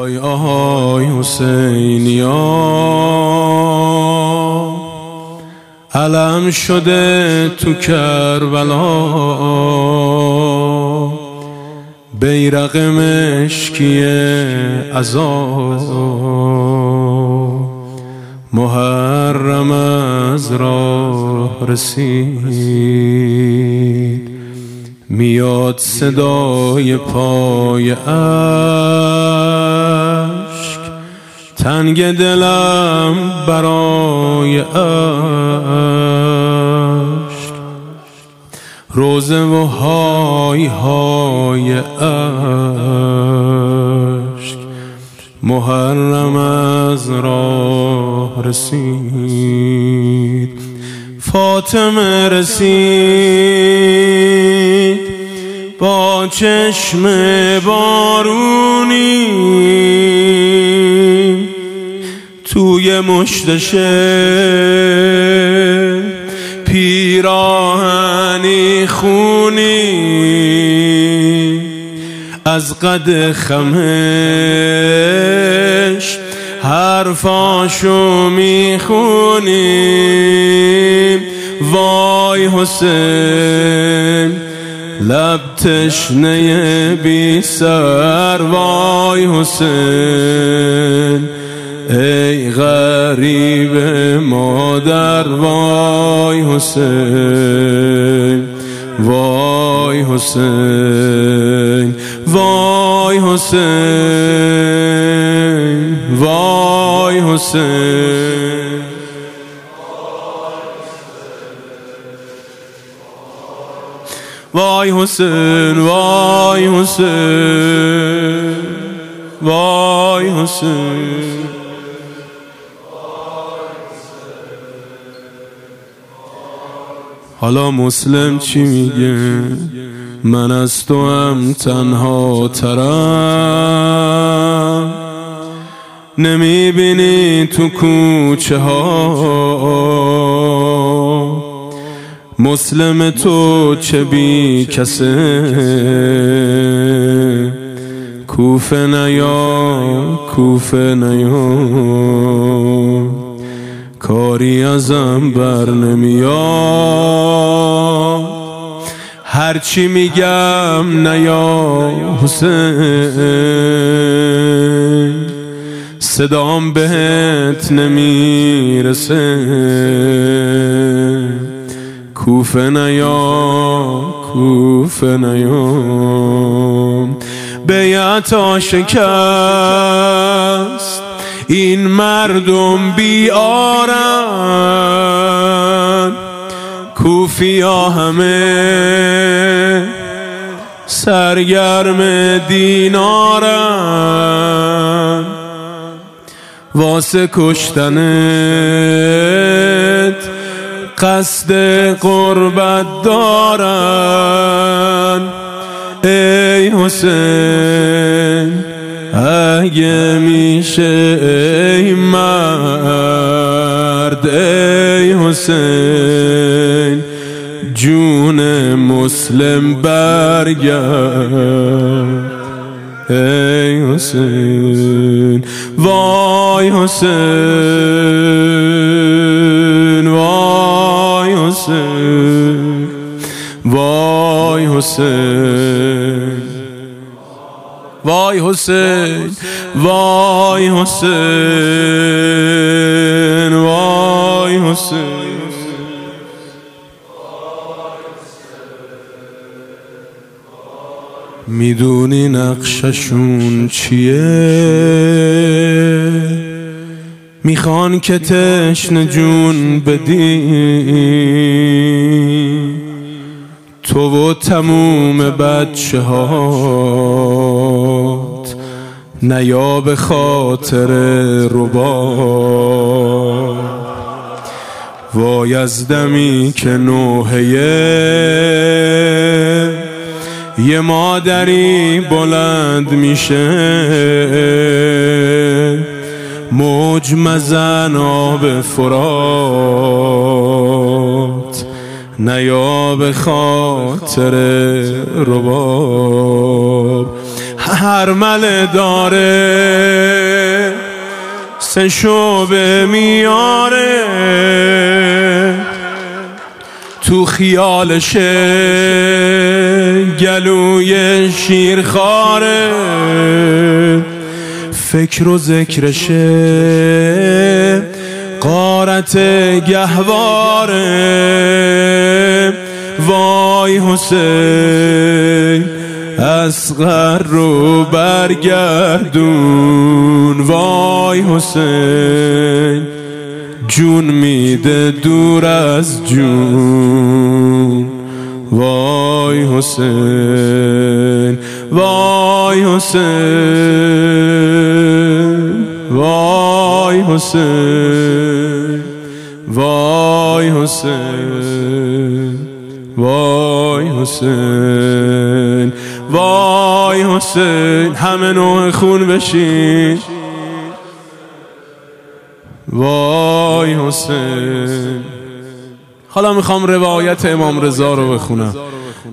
آهای آهای حسینیا علم شده تو کربلا. بیرق مشکی عذاب محرم از راه رسید. میاد صدای پای تنگ دلم برای اشک. روزه و های های اشک. محرم از راه رسید. فاطمه رسید. با چشم بارونی مشتشه. پیراهنی خونی از قد خمش حرفاشو می‌خونیم وای حسین لب تشنه بی سر. وای حسین ای غریب مادر وای حسین وای حسین وای حسین وای حسین. وای حسین وای حسین وای حسین. حالا مسلم چی میگه؟ من از تو هم تنها ترم. نمی‌بینی تو کوچه ها. مسلم تو چه بی کسه؟ کوفه نیا. کوفه نیا. کاری ازم بر نمیاد. هرچی میگم نیا حسین. صدام بهت نمی‌رسه. کوفه نیا کوفه نیا. بیعتا شکست این مردم بیارن. کوفیا همه سرگرم دینارن. واسه کشتنت قصد قربت دارن. ای حسین اگه میشه ای مرد ای حسین جون مسلم برگرد. ای حسین وای حسین وای حسین وای حسین. وای حسین وای حسین وای حسین. می‌دونی نقششون چیه؟ می‌خوان که تشن جون بدی. تو و تموم بچه هات نیا به خاطر ربا. وای از دمی که نوحیه یه مادری بلند میشه. موج مزن آب فرات. نیا خاطر رباب هرمل داره سه شعبه میاره. تو خیالشه گلوی شیرخاره فکر و ذکرشه قارت گهواره. وای حسین. اصغر رو برگردون. وای حسین جون میده دور از جون. وای حسین وای حسین وای حسین وای حسین وای حسین. حسین همه نوع خون بشین. وای حسین. حالا می‌خوام روایت امام رضا رو بخونم.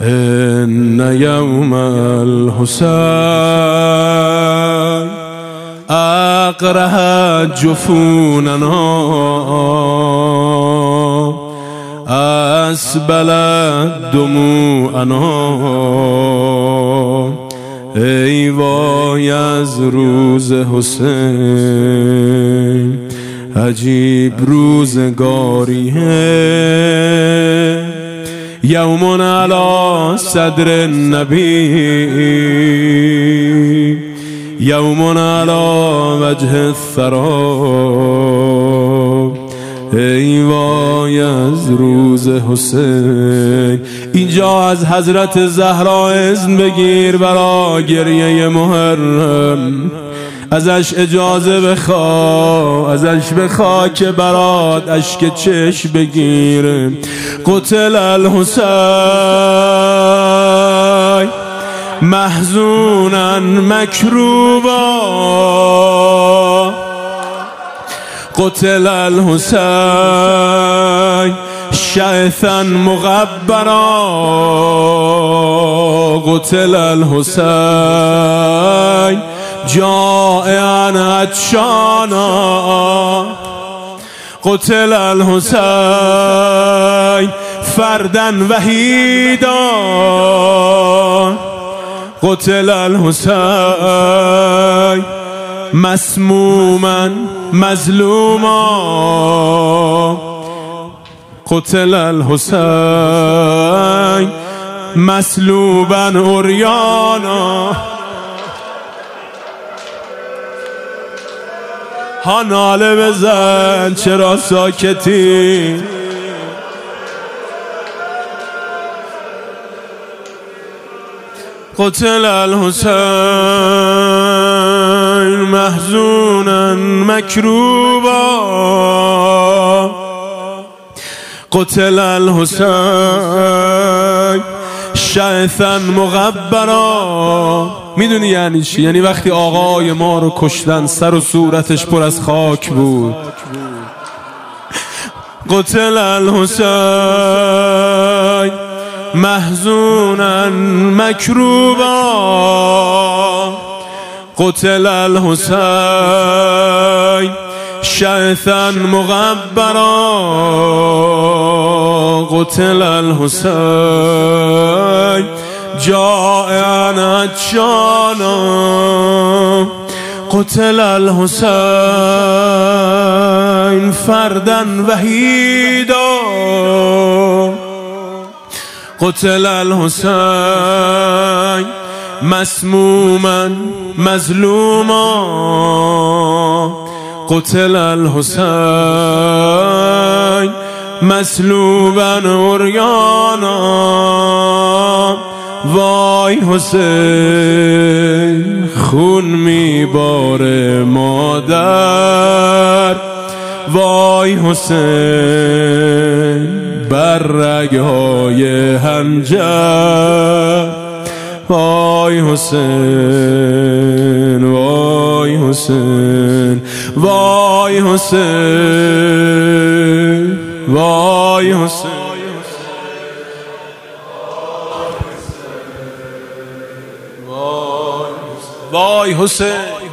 ان یوم الحسین اقره جفوننا اسبل دموعنا ای وای از روز حسین عجیب روزگاریه یومون علا صدر النبی یومون علا وجه الثرا۔ ای وای از روز حسین اینجا از حضرت زهرا اذن بگیر برا گریه محرم. ازش اجازه بخوا ازش بخوا که برات اشک چش بگیره. قتل الحسین محزونا مکروبا. قتل الحسین شعثا مغبرا قتل الحسین جائعا عطشانا قتل الحسین فردا وحیدا قتل الحسین مسموما مظلوما. قتل الحسین مسلوبا اوریانا. ها ناله بزن چرا ساکتی. قتل الحسین محزونا مکروبا. قتل الحسین شعثا مغبرا. می‌دونی یعنی چی؟ یعنی وقتی آقای ما رو کشتن سر و صورتش پر از خاک بود. قتل الحسین محزونا مکروبا. قتل الحسین شعثا مغبرا قتل الحسین جائعا عطشانا قتل الحسین فردا وحیدا. قتل الحسین مسموما مظلوما. قتل الحسین مسلوبا اوریانا وای حسین خون میباره مادر. وای حسین بر رگهای هنجر. وای حسین وای حسین وای حسین وای حسین. وای حسین